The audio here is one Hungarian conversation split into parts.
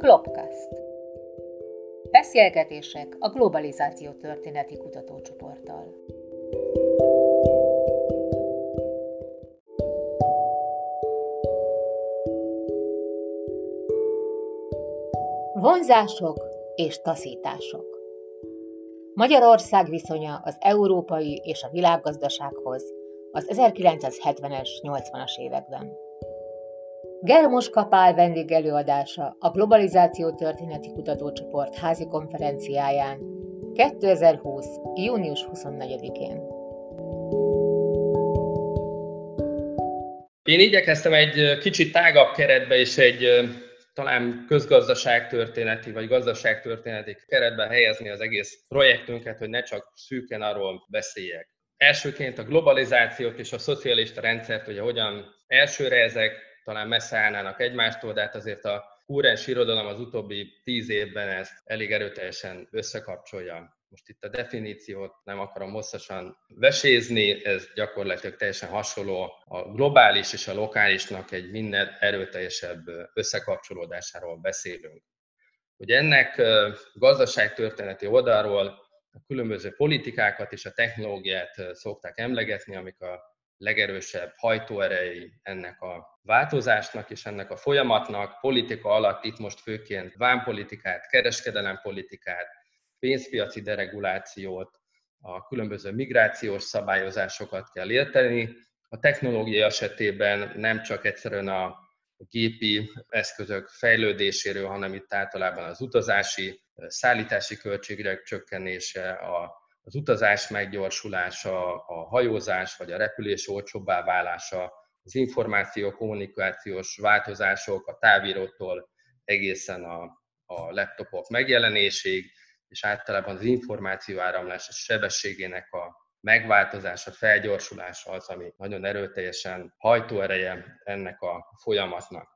Klopcast. Beszélgetések a globalizáció történeti kutatócsoporttal. Vonzások és taszítások. Magyarország viszonya az európai és a világgazdasághoz az 1970-es, 80-as években. Germos Kapál vendégelőadása a Globalizáció Történeti Kutatócsoport házi konferenciáján 2020. június 24-én. Én igyekeztem egy kicsit tágabb keretbe és egy talán közgazdaságtörténeti vagy gazdaságtörténeti keretbe helyezni az egész projektünket, hogy ne csak szűken arról beszéljek. Elsőként a globalizációt és a szocialista rendszert, hogy hogyan elsőre ezek talán messze állnának egymástól, de hát azért a kúrens irodalom az utóbbi tíz évben ezt elég erőteljesen összekapcsolja. Most itt a definíciót nem akarom hosszasan vesézni, ez gyakorlatilag teljesen hasonló a globális és a lokálisnak egy minden erőteljesebb összekapcsolódásáról beszélünk. Hogy ennek gazdaságtörténeti oldalról a különböző politikákat és a technológiát szokták emlegetni, amik a legerősebb hajtóerei ennek a változásnak és ennek a folyamatnak. Politika alatt itt most főként vámpolitikát, kereskedelempolitikát, pénzpiaci deregulációt, a különböző migrációs szabályozásokat kell érteni. A technológia esetében nem csak egyszerűen a gépi eszközök fejlődéséről, hanem itt általában az utazási, szállítási költségek csökkenése, a az utazás meggyorsulása, a hajózás vagy a repülés olcsóbbá válása, az információ, kommunikációs változások a távírótól egészen a, a laptopok megjelenésig, és általában az információ áramlás sebességének a megváltozása, felgyorsulása az, ami nagyon erőteljesen hajtóereje ennek a folyamatnak.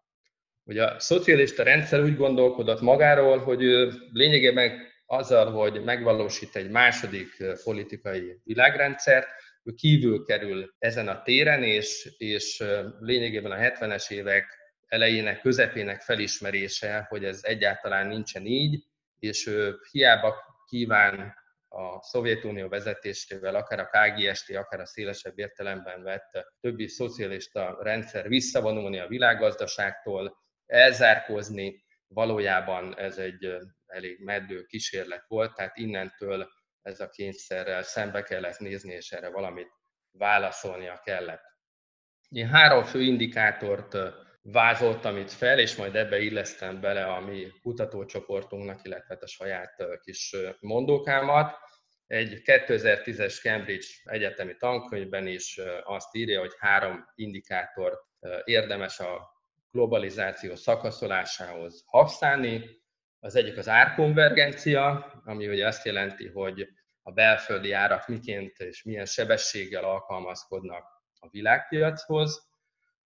Ugye a szocialista rendszer úgy gondolkodott magáról, hogy ő lényegében azzal, hogy megvalósít egy második politikai világrendszert, ő kívül kerül ezen a téren, és, és lényegében a 70-es évek elejének, közepének felismerése, hogy ez egyáltalán nincsen így, és ő hiába kíván a Szovjetunió vezetésével, akár a KGST, akár a szélesebb értelemben vett többi szocialista rendszer visszavonulni a világgazdaságtól, elzárkozni, valójában ez egy elég meddő kísérlet volt, tehát innentől ez a kényszerrel szembe kellett nézni, és erre valamit válaszolnia kellett. Én három fő indikátort vázoltam itt fel, és majd ebbe illesztem bele a mi kutatócsoportunknak, illetve hát a saját kis mondókámat. Egy 2010-es Cambridge egyetemi tankönyvben is azt írja, hogy három indikátor érdemes a globalizáció szakaszolásához használni. Az egyik az árkonvergencia, ami ugye azt jelenti, hogy a belföldi árak miként és milyen sebességgel alkalmazkodnak a világpiachoz.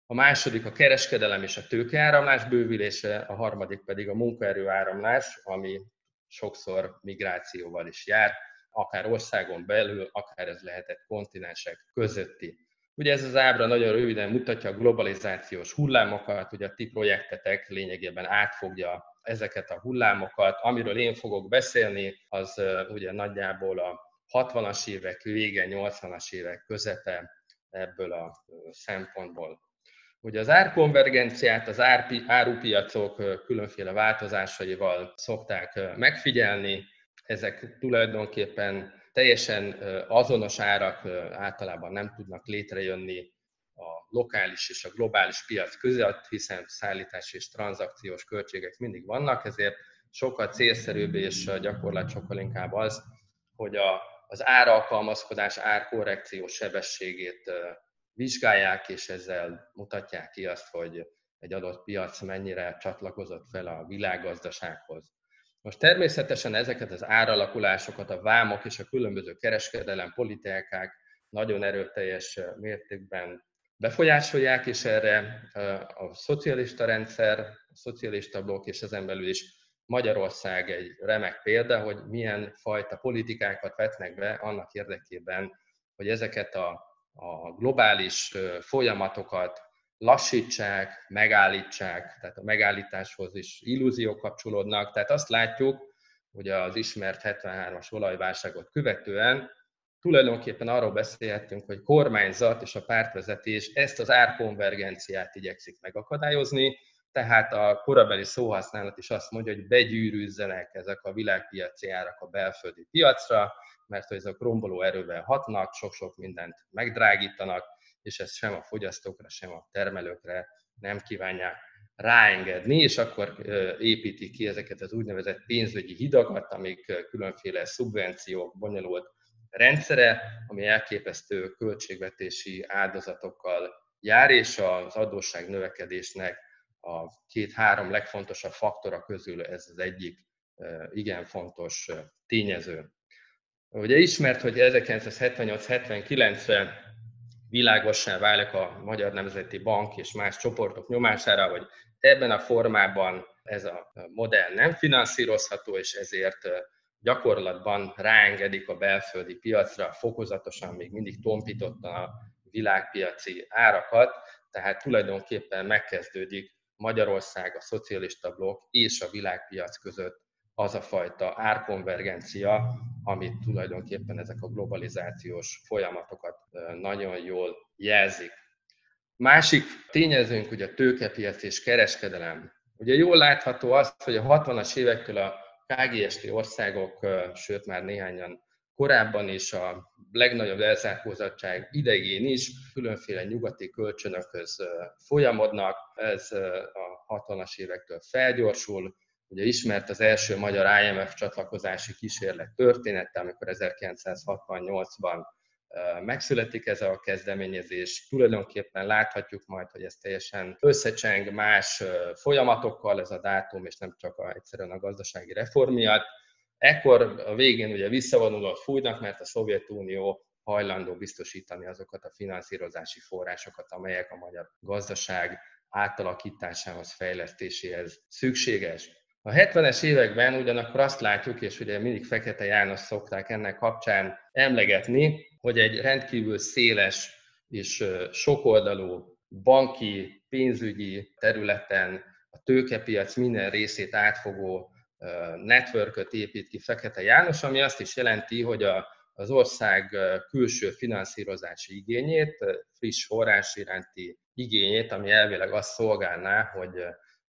A második a kereskedelem és a tőkeáramlás bővülése, a harmadik pedig a munkaerőáramlás, ami sokszor migrációval is jár, akár országon belül, akár ez lehetett kontinensek közötti. Ugye ez az ábra nagyon röviden mutatja a globalizációs hullámokat, ugye a ti projektetek lényegében átfogja ezeket a hullámokat. Amiről én fogok beszélni, az ugye nagyjából a 60-as évek vége, 80-as évek közepe ebből a szempontból. Ugye az árkonvergenciát az árpi, árupiacok különféle változásaival szokták megfigyelni, ezek tulajdonképpen teljesen azonos árak általában nem tudnak létrejönni a lokális és a globális piac között, hiszen szállítás és tranzakciós költségek mindig vannak, ezért sokkal célszerűbb és gyakorlat sokkal inkább az, hogy a, az áralkalmazkodás, árkorrekció sebességét vizsgálják, és ezzel mutatják ki azt, hogy egy adott piac mennyire csatlakozott fel a világgazdasághoz. Most természetesen ezeket az áralakulásokat a vámok és a különböző kereskedelem politikák nagyon erőteljes mértékben befolyásolják, és erre. A szocialista rendszer, a szocialista blokk és ezen belül is Magyarország egy remek példa, hogy milyen fajta politikákat vetnek be annak érdekében, hogy ezeket a, a globális folyamatokat lassítsák, megállítsák, tehát a megállításhoz is illúziók kapcsolódnak, tehát azt látjuk, hogy az ismert 73-as olajválságot követően tulajdonképpen arról beszélhetünk, hogy kormányzat és a pártvezetés ezt az árkonvergenciát igyekszik megakadályozni, tehát a korabeli szóhasználat is azt mondja, hogy begyűrűzzenek ezek a világpiaci árak a belföldi piacra, mert hogy ezek romboló erővel hatnak, sok-sok mindent megdrágítanak, és ezt sem a fogyasztókra, sem a termelőkre nem kívánják ráengedni, és akkor építik ki ezeket az úgynevezett pénzügyi hidakat, amik különféle szubvenciók, bonyolult rendszere, ami elképesztő költségvetési áldozatokkal jár, és az adósság növekedésnek a két-három legfontosabb faktora közül ez az egyik igen fontos tényező. Ugye ismert, hogy 1978-79-ben világossá válik a Magyar Nemzeti Bank és más csoportok nyomására, hogy ebben a formában ez a modell nem finanszírozható, és ezért gyakorlatban ráengedik a belföldi piacra fokozatosan, még mindig tompítottan a világpiaci árakat, tehát tulajdonképpen megkezdődik Magyarország, a szocialista blokk és a világpiac között az a fajta árkonvergencia, amit tulajdonképpen ezek a globalizációs folyamatokat nagyon jól jelzik. Másik tényezőnk ugye a tőkepiac és kereskedelem. Ugye jól látható az, hogy a 60-as évektől a KGST országok, sőt már néhányan korábban is a legnagyobb elzárkózottság idején is különféle nyugati kölcsönökhöz folyamodnak. Ez a 60-as évektől felgyorsul. Ugye ismert az első magyar IMF csatlakozási kísérlet története, amikor 1968-ban megszületik ez a kezdeményezés. Tulajdonképpen láthatjuk majd, hogy ez teljesen összecseng más folyamatokkal ez a dátum, és nem csak a, egyszerűen a gazdasági reform miatt. Ekkor a végén ugye visszavonulót fújnak, mert a Szovjetunió hajlandó biztosítani azokat a finanszírozási forrásokat, amelyek a magyar gazdaság átalakításához, fejlesztéséhez szükséges. A 70-es években ugyanakkor azt látjuk, és ugye mindig Fekete János szokták ennek kapcsán emlegetni, hogy egy rendkívül széles és sokoldalú banki, pénzügyi területen a tőkepiac minden részét átfogó networköt épít ki Fekete János, ami azt is jelenti, hogy a, az ország külső finanszírozási igényét, friss forrás iránti igényét, ami elvileg azt szolgálná, hogy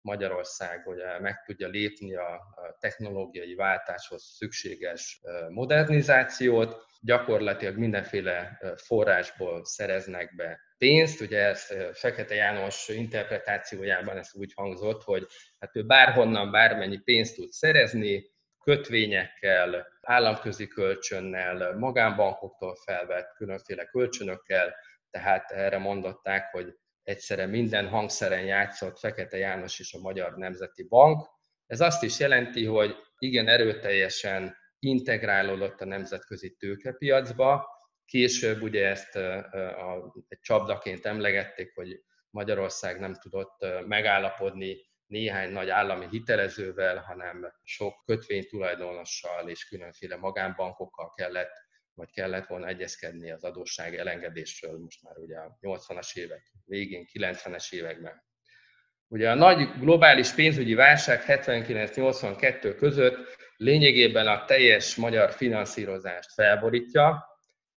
Magyarország ugye meg tudja lépni a technológiai váltáshoz szükséges modernizációt, gyakorlatilag mindenféle forrásból szereznek be pénzt. Ugye ez Fekete János interpretációjában ez úgy hangzott, hogy hát ő bárhonnan bármennyi pénzt tud szerezni, kötvényekkel, államközi kölcsönnel, magánbankoktól felvett különféle kölcsönökkel, tehát erre mondották, hogy egyszerre minden hangszeren játszott Fekete János és a Magyar Nemzeti Bank. Ez azt is jelenti, hogy igen erőteljesen integrálódott a nemzetközi tőkepiacba. Később ugye ezt a, egy csapdaként emlegették, hogy Magyarország nem tudott megállapodni néhány nagy állami hitelezővel, hanem sok kötvénytulajdonossal és különféle magánbankokkal kellett, vagy kellett volna egyezkedni az adósság elengedésről most már ugye a 80-as évek végén, 90-es években. Ugye a nagy globális pénzügyi válság 79-82 között lényegében a teljes magyar finanszírozást felborítja,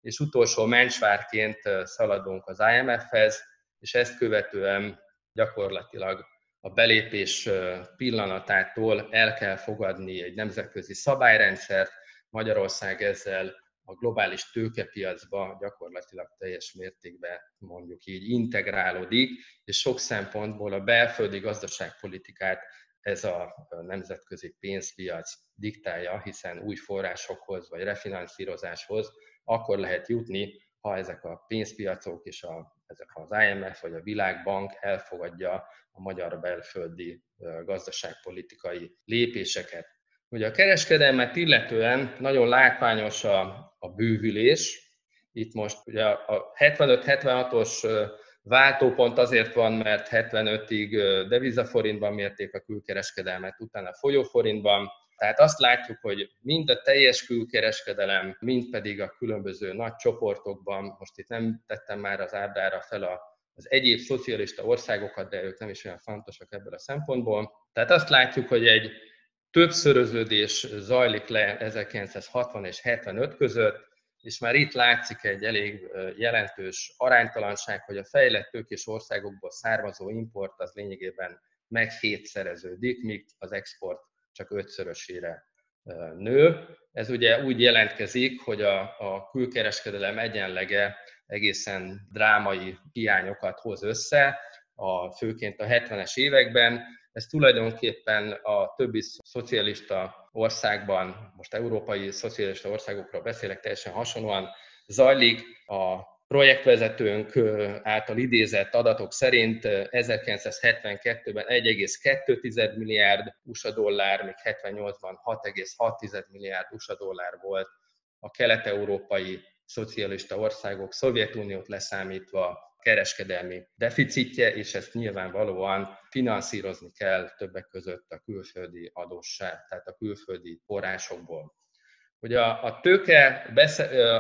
és utolsó mencsvárként szaladunk az IMF-hez, és ezt követően gyakorlatilag a belépés pillanatától el kell fogadni egy nemzetközi szabályrendszert, Magyarország ezzel a globális tőkepiacba gyakorlatilag teljes mértékben mondjuk így integrálódik, és sok szempontból a belföldi gazdaságpolitikát ez a nemzetközi pénzpiac diktálja, hiszen új forrásokhoz vagy refinanszírozáshoz akkor lehet jutni, ha ezek a pénzpiacok és a, ezek az IMF vagy a Világbank elfogadja a magyar belföldi gazdaságpolitikai lépéseket. Ugye a kereskedelmet illetően nagyon látványos a, a bővülés. Itt most ugye a 75-76-os váltópont azért van, mert 75-ig devizaforintban mérték a külkereskedelmet, utána folyóforintban. Tehát azt látjuk, hogy mind a teljes külkereskedelem, mind pedig a különböző nagy csoportokban, most itt nem tettem már az ábrára fel a az egyéb szocialista országokat, de ők nem is olyan fontosak ebből a szempontból. Tehát azt látjuk, hogy egy többszöröződés zajlik le 1960 és 75 között, és már itt látszik egy elég jelentős aránytalanság, hogy a fejlett tőkés országokból származó import az lényegében meg hétszereződik, míg az export csak ötszörösére nő. Ez ugye úgy jelentkezik, hogy a, a külkereskedelem egyenlege egészen drámai hiányokat hoz össze, a, főként a 70-es években. Ez tulajdonképpen a többi szocialista országban, most európai szocialista országokról beszélek, teljesen hasonlóan zajlik. A projektvezetőnk által idézett adatok szerint 1972-ben 1,2 milliárd USA dollár, még 78-ban 6,6 milliárd USA dollár volt a kelet-európai szocialista országok, Szovjetuniót leszámítva kereskedelmi deficitje, és ezt nyilvánvalóan finanszírozni kell többek között a külföldi adósság, tehát a külföldi forrásokból. Hogy a, a tőke,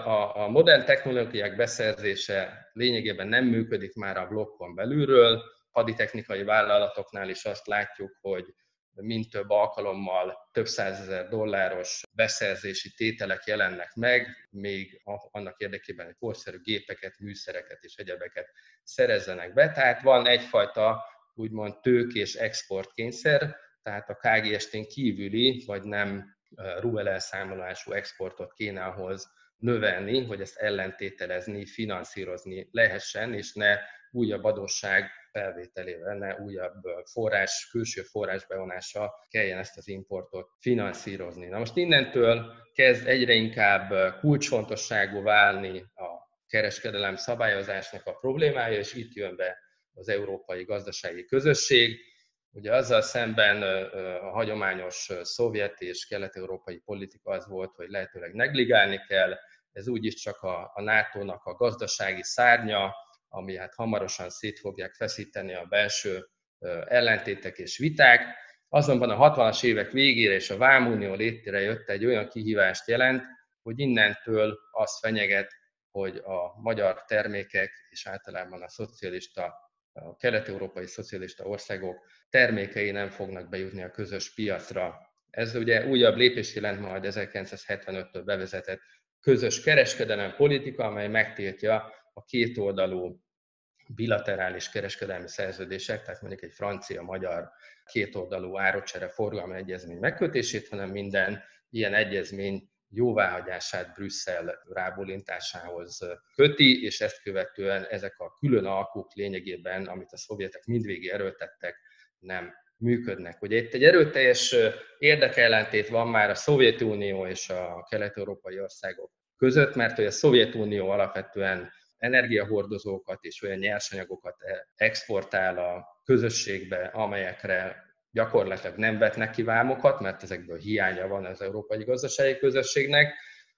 a, a modern technológiák beszerzése lényegében nem működik már a blokkon belülről, haditechnikai vállalatoknál is azt látjuk, hogy mint több alkalommal több százezer dolláros beszerzési tételek jelennek meg, még annak érdekében, hogy korszerű gépeket, műszereket és egyebeket szerezzenek be. Tehát van egyfajta úgymond tőkés exportkényszer, tehát a KGST-n kívüli, vagy nem RUL elszámolású exportot kéne ahhoz növelni, hogy ezt ellentételezni, finanszírozni lehessen, és ne újabb adósság felvételével, ne újabb forrás, külső forrás bevonása kelljen ezt az importot finanszírozni. Na most innentől kezd egyre inkább kulcsfontosságú válni a kereskedelem szabályozásnak a problémája, és itt jön be az Európai Gazdasági Közösség. Ugye azzal szemben a hagyományos szovjet és kelet-európai politika az volt, hogy lehetőleg negligálni kell, ez úgyis csak a, a NATO-nak a gazdasági szárnya, ami hát hamarosan szét fogják feszíteni a belső ellentétek és viták. Azonban a 60-as évek végére és a Vámunió létére jött egy olyan kihívást jelent, hogy innentől az fenyeget, hogy a magyar termékek és általában a szocialista, a kelet-európai szocialista országok termékei nem fognak bejutni a közös piacra. Ez ugye újabb lépés jelent majd 1975-től bevezetett közös kereskedelem politika, amely megtiltja a kétoldalú bilaterális kereskedelmi szerződések, tehát mondjuk egy francia-magyar kétoldalú árocsere forgalmi egyezmény megkötését, hanem minden ilyen egyezmény jóváhagyását Brüsszel rábólintásához köti, és ezt követően ezek a külön alkuk lényegében, amit a szovjetek mindvégig erőltettek, nem működnek. Ugye itt egy erőteljes érdekellentét van már a Szovjetunió és a kelet-európai országok között, mert hogy a Szovjetunió alapvetően energiahordozókat és olyan nyersanyagokat exportál a közösségbe, amelyekre gyakorlatilag nem vetnek ki vámokat, mert ezekből hiánya van az európai gazdasági közösségnek,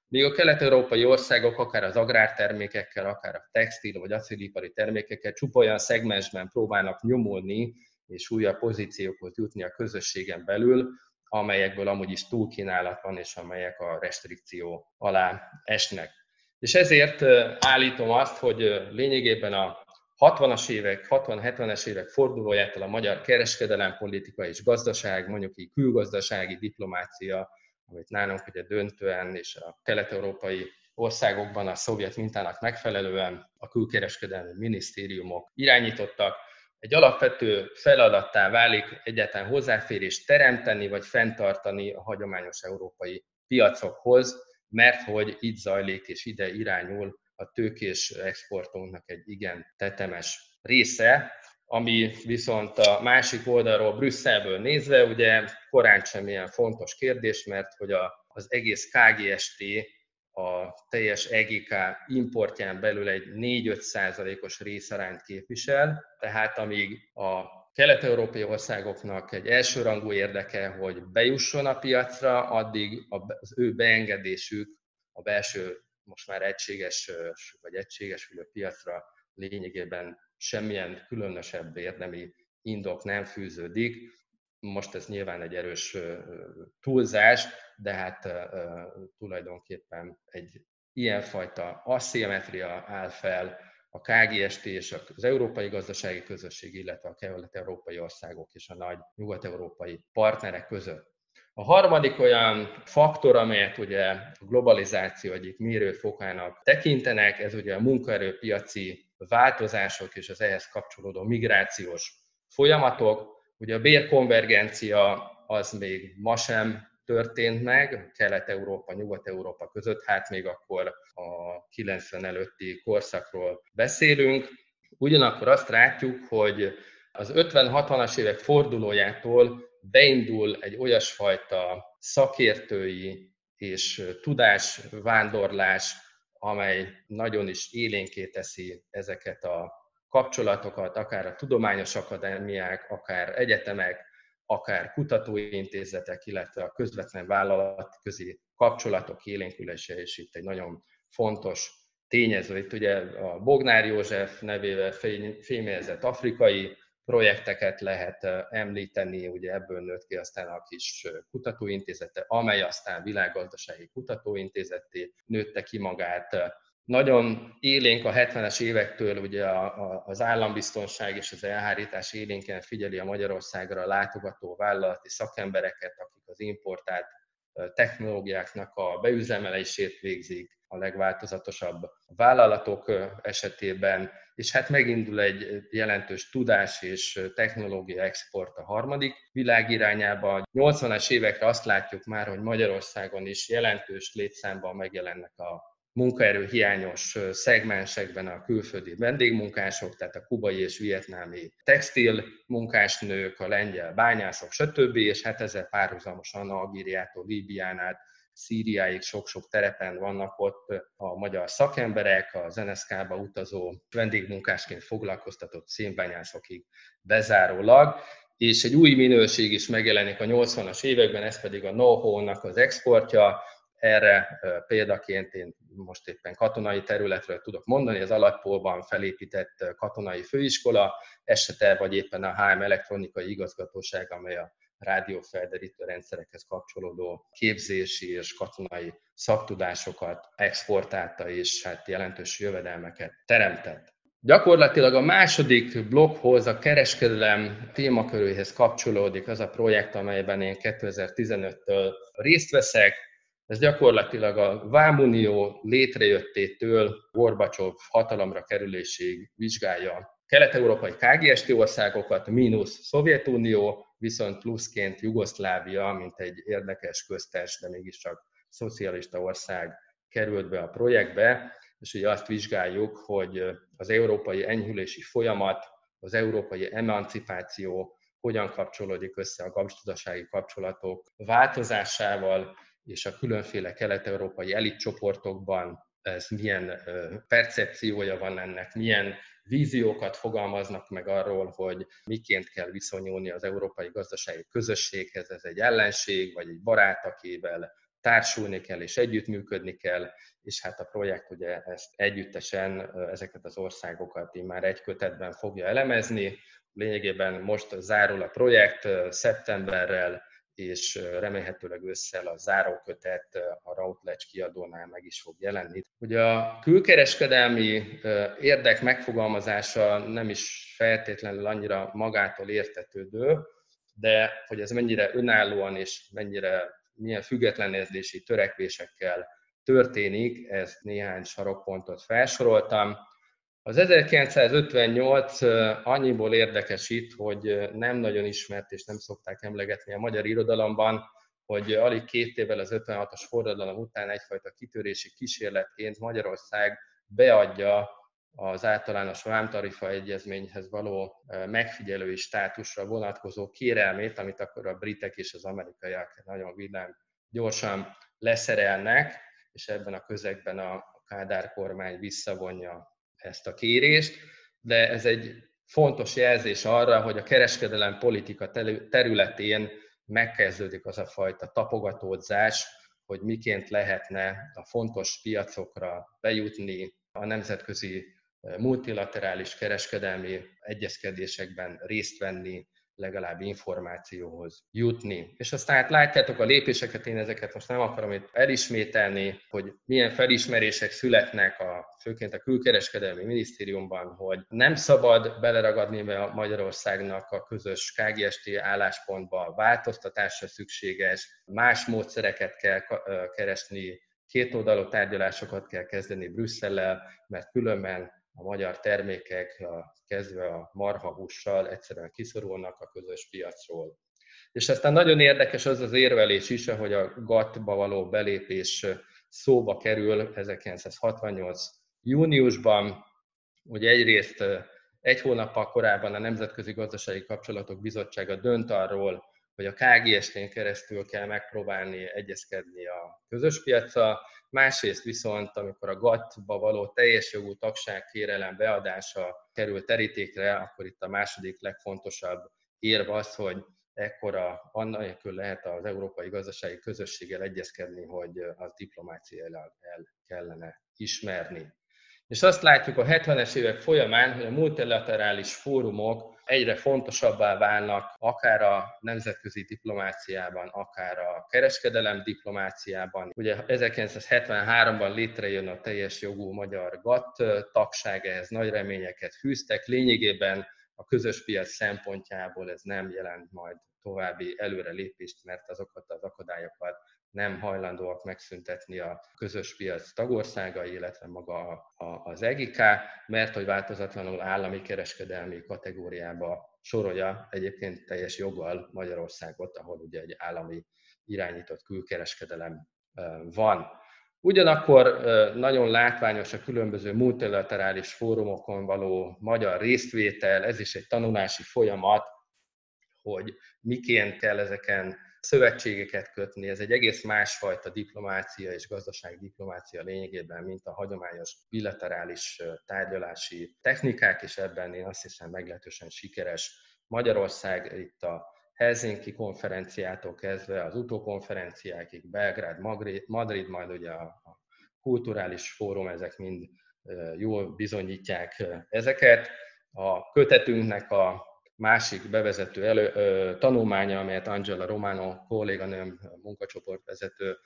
míg a kelet-európai országok akár az agrártermékekkel, akár a textil vagy acélipari termékekkel csupa olyan szegmensben próbálnak nyomulni és újabb pozíciókhoz jutni a közösségen belül, amelyekből amúgy is túlkínálat van, és amelyek a restrikció alá esnek. És ezért állítom azt, hogy lényegében a 60-as évek, 60-70-es évek fordulójától a magyar kereskedelem, politika és gazdaság, mondjuk így külgazdasági diplomácia, amit nálunk ugye döntően és a kelet-európai országokban a szovjet mintának megfelelően a külkereskedelmi minisztériumok irányítottak, egy alapvető feladattá válik egyáltalán hozzáférést teremteni vagy fenntartani a hagyományos európai piacokhoz, mert hogy itt zajlik és ide irányul a tőkés exportunknak egy igen tetemes része, ami viszont a másik oldalról Brüsszelből nézve ugye korán sem ilyen fontos kérdés, mert hogy a, az egész KGST a teljes EGK importján belül egy 4-5 százalékos részarányt képvisel, tehát amíg a kelet-európai országoknak egy elsőrangú érdeke, hogy bejusson a piacra, addig az ő beengedésük a belső, most már egységes vagy egységesülő piacra lényegében semmilyen különösebb érdemi indok nem fűződik. Most ez nyilván egy erős túlzás, de hát tulajdonképpen egy ilyenfajta aszimmetria áll fel a KGST és az Európai Gazdasági Közösség, illetve a kelet-európai országok és a nagy nyugat-európai partnerek között. A harmadik olyan faktor, amelyet ugye a globalizáció egyik mérőfokának tekintenek, ez ugye a munkaerőpiaci változások és az ehhez kapcsolódó migrációs folyamatok. Ugye a bérkonvergencia az még ma sem történt meg Kelet-Európa, Nyugat-Európa között, hát még akkor a 90 előtti korszakról beszélünk. Ugyanakkor azt látjuk, hogy az 50-60-as évek fordulójától beindul egy olyasfajta szakértői és tudásvándorlás, amely nagyon is élénké teszi ezeket a kapcsolatokat, akár a tudományos akadémiák, akár egyetemek, akár kutatóintézetek, illetve a közvetlen vállalatközi kapcsolatok élénkülése is itt egy nagyon fontos tényező. Itt ugye a Bognár József nevével fémjelzett afrikai projekteket lehet említeni, ugye ebből nőtt ki aztán a kis kutatóintézete, amely aztán világgazdasági kutatóintézetté nőtte ki magát. Nagyon élénk a 70-es évektől ugye az állambiztonság és az elhárítás élénken figyeli a Magyarországra látogató vállalati szakembereket, akik az importált technológiáknak a beüzemelését végzik, a legváltozatosabb vállalatok esetében, és hát megindul egy jelentős tudás és technológia export a harmadik világ irányába. 80-as évekre azt látjuk már, hogy Magyarországon is jelentős létszámban megjelennek a munkaerő hiányos szegmensekben a külföldi vendégmunkások, tehát a kubai és vietnámi textil munkásnők, a lengyel bányászok, stb. És hát ezzel párhuzamosan Algériától Líbián át Szíriáig sok-sok terepen vannak ott a magyar szakemberek, az NSZK-ba utazó vendégmunkásként foglalkoztatott szénbányászokig bezárólag, és egy új minőség is megjelenik a 80-as években, ez pedig a know-how-nak az exportja, erre példaként én most éppen katonai területről tudok mondani, az Alapolban felépített katonai főiskola esete, vagy éppen a HM elektronikai igazgatóság, amely a rádiófelderítő rendszerekhez kapcsolódó képzési és katonai szaktudásokat exportálta, és hát jelentős jövedelmeket teremtett. Gyakorlatilag a második blokkhoz, a kereskedelem témaköréhez kapcsolódik az a projekt, amelyben én 2015-től részt veszek. Ez gyakorlatilag a Vámunió létrejöttétől Gorbacsov hatalomra kerülésig vizsgálja kelet-európai KGST országokat, mínusz Szovjetunió, viszont pluszként Jugoszlávia, mint egy érdekes köztes, de mégiscsak szocialista ország került be a projektbe, és ugye azt vizsgáljuk, hogy az európai enyhülési folyamat, az európai emancipáció hogyan kapcsolódik össze a gazdasági kapcsolatok változásával, és a különféle kelet-európai elitcsoportokban ez milyen percepciója van ennek, milyen víziókat fogalmaznak meg arról, hogy miként kell viszonyulni az európai gazdasági közösséghez, ez egy ellenség, vagy egy barát, akivel társulni kell és együttműködni kell, és hát a projekt ugye ezt együttesen, ezeket az országokat már egy kötetben fogja elemezni. Lényegében most zárul a projekt szeptemberrel, és remélhetőleg ősszel a zárókötet a Routledge kiadónál meg is fog jelenni. Ugye a külkereskedelmi érdek megfogalmazása nem is feltétlenül annyira magától értetődő, de hogy ez mennyire önállóan és mennyire milyen függetlenedési törekvésekkel történik, ezt néhány sarokpontot felsoroltam. Az 1958 annyiból érdekes itt, hogy nem nagyon ismert és nem szokták emlegetni a magyar irodalomban, hogy alig két évvel az 56-as forradalom után egyfajta kitörési kísérletként Magyarország beadja az általános vámtarifa egyezményhez való megfigyelői státusra vonatkozó kérelmét, amit akkor a britek és az amerikaiak nagyon villám gyorsan leszerelnek, és ebben a közegben a Kádár kormány visszavonja ezt a kérést, de ez egy fontos jelzés arra, hogy a kereskedelem politika területén megkezdődik az a fajta tapogatódzás, hogy miként lehetne a fontos piacokra bejutni, a nemzetközi multilaterális kereskedelmi egyezkedésekben részt venni, legalább információhoz jutni. És aztán hát látjátok a lépéseket, én ezeket most nem akarom itt elismételni, hogy milyen felismerések születnek a, főként a külkereskedelmi minisztériumban, hogy nem szabad beleragadni be a Magyarországnak a közös KGST álláspontba, változtatásra szükséges, más módszereket kell keresni, kétoldalú tárgyalásokat kell kezdeni Brüsszellel, mert különben a magyar termékek, kezdve a marhahússal egyszerűen kiszorulnak a közös piacról. És aztán nagyon érdekes az az érvelés is, hogy a GATT-ba való belépés szóba kerül 1968 júniusban, hogy egyrészt egy hónappal korábban a Nemzetközi Gazdasági Kapcsolatok Bizottsága dönt arról, hogy a KGST-n keresztül kell megpróbálni egyezkedni a közös piaca, másrészt viszont, amikor a GATT-ba való teljes jogú tagság kérelem beadása kerül terítékre, akkor itt a második legfontosabb érv az, hogy ekkora annélkül lehet az európai gazdasági közösséggel egyezkedni, hogy az diplomáciailag el kellene ismerni. És azt látjuk a 70-es évek folyamán, hogy a multilaterális fórumok egyre fontosabbá válnak, akár a nemzetközi diplomáciában, akár a kereskedelem diplomáciában. Ugye 1973-ban létrejön a teljes jogú magyar GATT tagság, ehhez nagy reményeket fűztek. Lényegében a közös piac szempontjából ez nem jelent majd további előrelépést, mert azokat az akadályokat nem hajlandóak megszüntetni a közös piac tagországai, illetve maga az EGK, mert hogy változatlanul állami kereskedelmi kategóriába sorolja egyébként teljes joggal Magyarországot, ahol ugye egy állami irányított külkereskedelem van. Ugyanakkor nagyon látványos a különböző multilaterális fórumokon való magyar résztvétel, ez is egy tanulási folyamat, hogy miként kell ezeken szövetségeket kötni, ez egy egész másfajta diplomácia és gazdaságdiplomácia lényegében, mint a hagyományos bilaterális tárgyalási technikák, és ebben én azt hiszem meglehetősen sikeres Magyarország itt a Helsinki konferenciától kezdve az utókonferenciákig, Belgrád, Madrid, majd ugye a kulturális fórum, ezek mind jól bizonyítják ezeket. A kötetünknek a másik bevezető elő, ö, tanulmánya, amelyet Angela Romano kolléganőm, munkacsoportvezető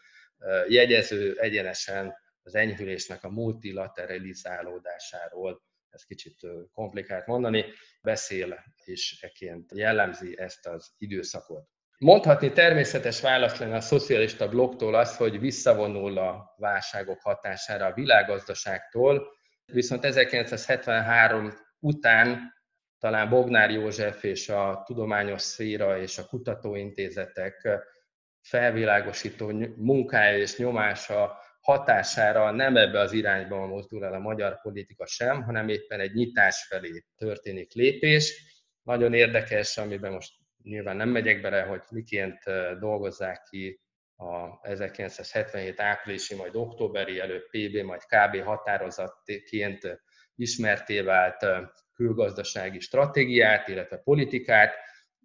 jegyező egyenesen az enyhülésnek a multilateralizálódásáról, ez kicsit komplikált mondani, beszél és eként jellemzi ezt az időszakot. Mondhatni természetes válasz lenne a szocialista blokktól az, hogy visszavonul a válságok hatására a világgazdaságtól, viszont 1973 után talán Bognár József és a tudományos szféra és a kutatóintézetek felvilágosító munkája és nyomása hatására nem ebbe az irányba mozdul el a magyar politika sem, hanem éppen egy nyitás felé történik lépés. Nagyon érdekes, amiben most nyilván nem megyek bele, hogy miként dolgozzák ki a 1977 áprilisi, majd októberi, előbb PB, majd KB határozatként ismerté vált külgazdasági stratégiát, illetve politikát.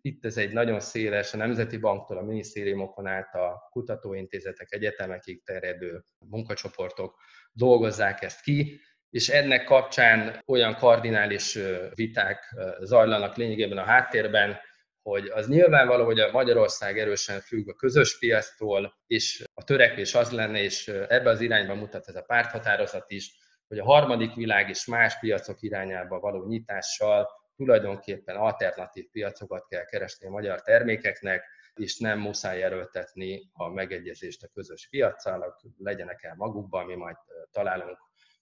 Itt ez egy nagyon széles, a Nemzeti Banktól a minisztériumokon át a kutatóintézetek, egyetemekig terjedő munkacsoportok dolgozzák ezt ki, és ennek kapcsán olyan kardinális viták zajlanak lényegében a háttérben, hogy az nyilvánvaló, hogy a Magyarország erősen függ a közös piactól, és a törekvés az lenne, és ebbe az irányba mutat ez a párthatározat is, hogy a harmadik világ és más piacok irányába való nyitással tulajdonképpen alternatív piacokat kell keresni a magyar termékeknek, és nem muszáj erőltetni a megegyezést a közös piaccal, legyenek el magukban, mi majd találunk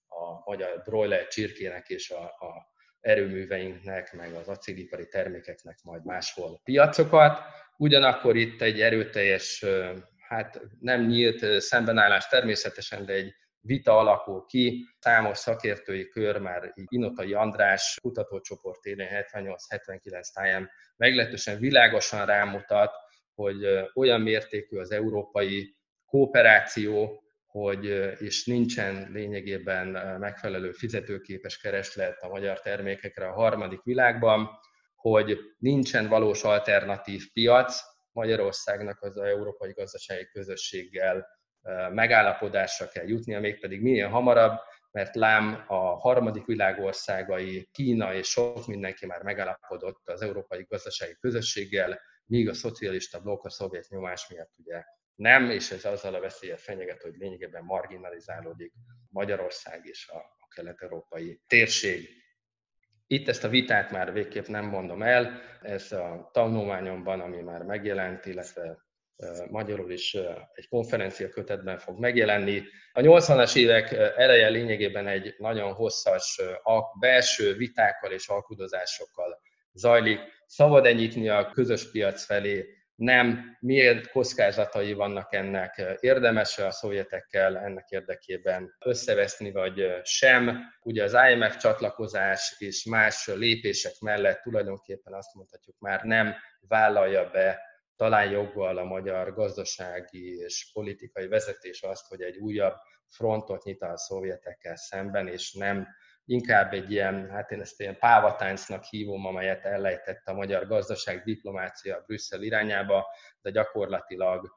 a magyar broiler csirkének és a, a erőműveinknek, meg az acélipari termékeknek majd máshol piacokat. Ugyanakkor itt egy erőteljes, hát nem nyílt szembenállás természetesen, de egy vita alakul ki, számos szakértői kör már Inotai András kutatócsoport élén 78-79 táján meglehetősen világosan rámutat, hogy olyan mértékű az európai kooperáció, hogy és nincsen lényegében megfelelő fizetőképes kereslet a magyar termékekre a harmadik világban, hogy nincsen valós alternatív piac Magyarországnak az, az európai gazdasági közösséggel megállapodásra kell jutnia, mégpedig minél hamarabb, mert lám a harmadik világ országai, Kína és sok mindenki már megállapodott az európai gazdasági közösséggel, míg a szocialista blokk a szovjet nyomás miatt ugye nem, és ez azzal a veszélye fenyeget, hogy lényegében marginalizálódik Magyarország és a, a kelet-európai térség. Itt ezt a vitát már végképp nem mondom el, ez a tanulmányomban, ami már megjelent, illetve magyarul is egy konferencia kötetben fog megjelenni. A 80-as évek eleje lényegében egy nagyon hosszas belső vitákkal és alkudozásokkal zajlik. Szabad-e nyitni a közös piac felé? Nem. Milyen kockázatai vannak ennek? Érdemes a szovjetekkel ennek érdekében összeveszni, vagy sem? Ugye az IMF csatlakozás és más lépések mellett tulajdonképpen azt mondhatjuk már nem vállalja be talán joggal a magyar gazdasági és politikai vezetés azt, hogy egy újabb frontot nyit a szovjetekkel szemben, és nem inkább egy ilyen, hát én ezt ilyen pávatáncnak hívom, amelyet ellejtett a magyar gazdaság diplomácia Brüsszel irányába, de gyakorlatilag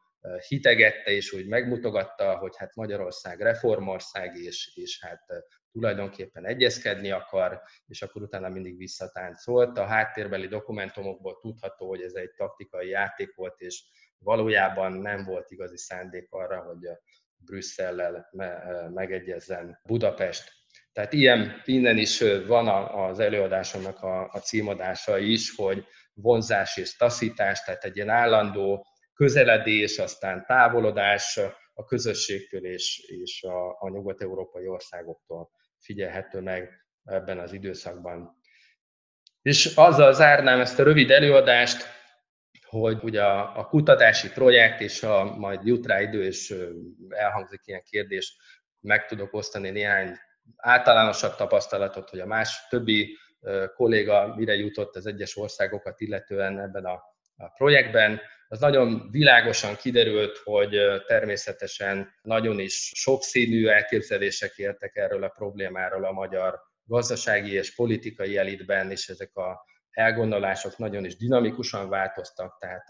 hitegette és úgy megmutogatta, hogy hát Magyarország reformország, és, és hát tulajdonképpen egyezkedni akar, és akkor utána mindig visszatáncolt. A háttérbeli dokumentumokból tudható, hogy ez egy taktikai játék volt, és valójában nem volt igazi szándék arra, hogy Brüsszellel megegyezzen Budapest. Tehát ilyen, innen is van az előadásomnak a, a címadása is, hogy vonzás és taszítás, tehát egy ilyen állandó közeledés, aztán távolodás a közösségtől és, és a, a nyugat-európai országoktól figyelhető meg ebben az időszakban. És azzal zárnám ezt a rövid előadást, hogy ugye a, kutatási projekt, és a, majd jut rá idő, és elhangzik ilyen kérdés, meg tudok osztani néhány általánosabb tapasztalatot, hogy a más többi kolléga mire jutott az egyes országokat illetően ebben a, a projektben. Az nagyon világosan kiderült, hogy természetesen nagyon is sokszínű elképzelések értek erről a problémáról a magyar gazdasági és politikai elitben, és ezek a elgondolások nagyon is dinamikusan változtak, tehát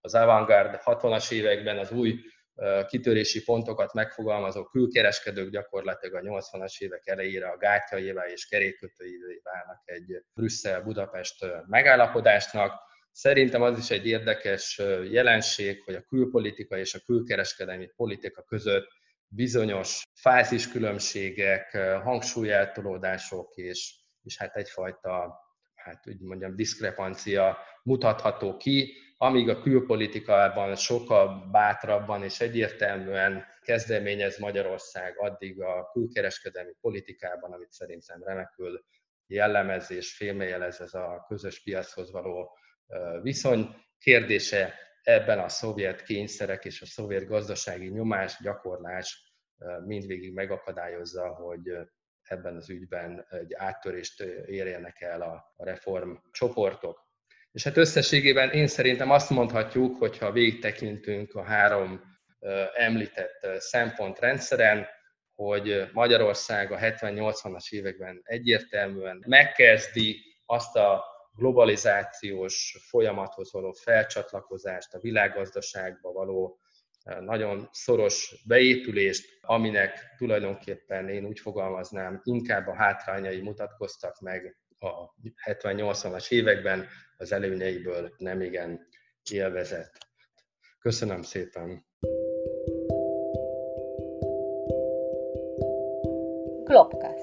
az avantgard 60-as években az új kitörési pontokat megfogalmazó külkereskedők gyakorlatilag a 80-as évek elejére a gátjaivá és kerékkötőivé válnak egy Brüsszel-Budapest megállapodásnak. Szerintem az is egy érdekes jelenség, hogy a külpolitika és a külkereskedelmi politika között bizonyos fáziskülönbségek, hangsúlyeltolódások és, és hát egyfajta hát úgy mondjam, diszkrepancia mutatható ki, amíg a külpolitikában sokkal bátrabban és egyértelműen kezdeményez Magyarország, addig a külkereskedelmi politikában, amit szerintem remekül jellemez és félmejelez ez a közös piachoz való viszony kérdése ebben a szovjet kényszerek és a szovjet gazdasági nyomás, gyakorlás mindvégig megakadályozza, hogy ebben az ügyben egy áttörést érjenek el a reform csoportok. És hát összességében én szerintem azt mondhatjuk, hogyha végig tekintünk a három említett szempontrendszeren, hogy Magyarország a 70-80-as években egyértelműen megkezdi azt a globalizációs folyamathoz való felcsatlakozást, a világgazdaságba való nagyon szoros beépülést, aminek tulajdonképpen én úgy fogalmaznám, inkább a hátrányai mutatkoztak meg a 70-80-as években, az előnyeiből nem igen élvezett. Köszönöm szépen! Globcast.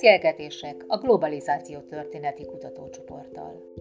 Beszélgetések a globalizáció történeti kutatócsoporttal.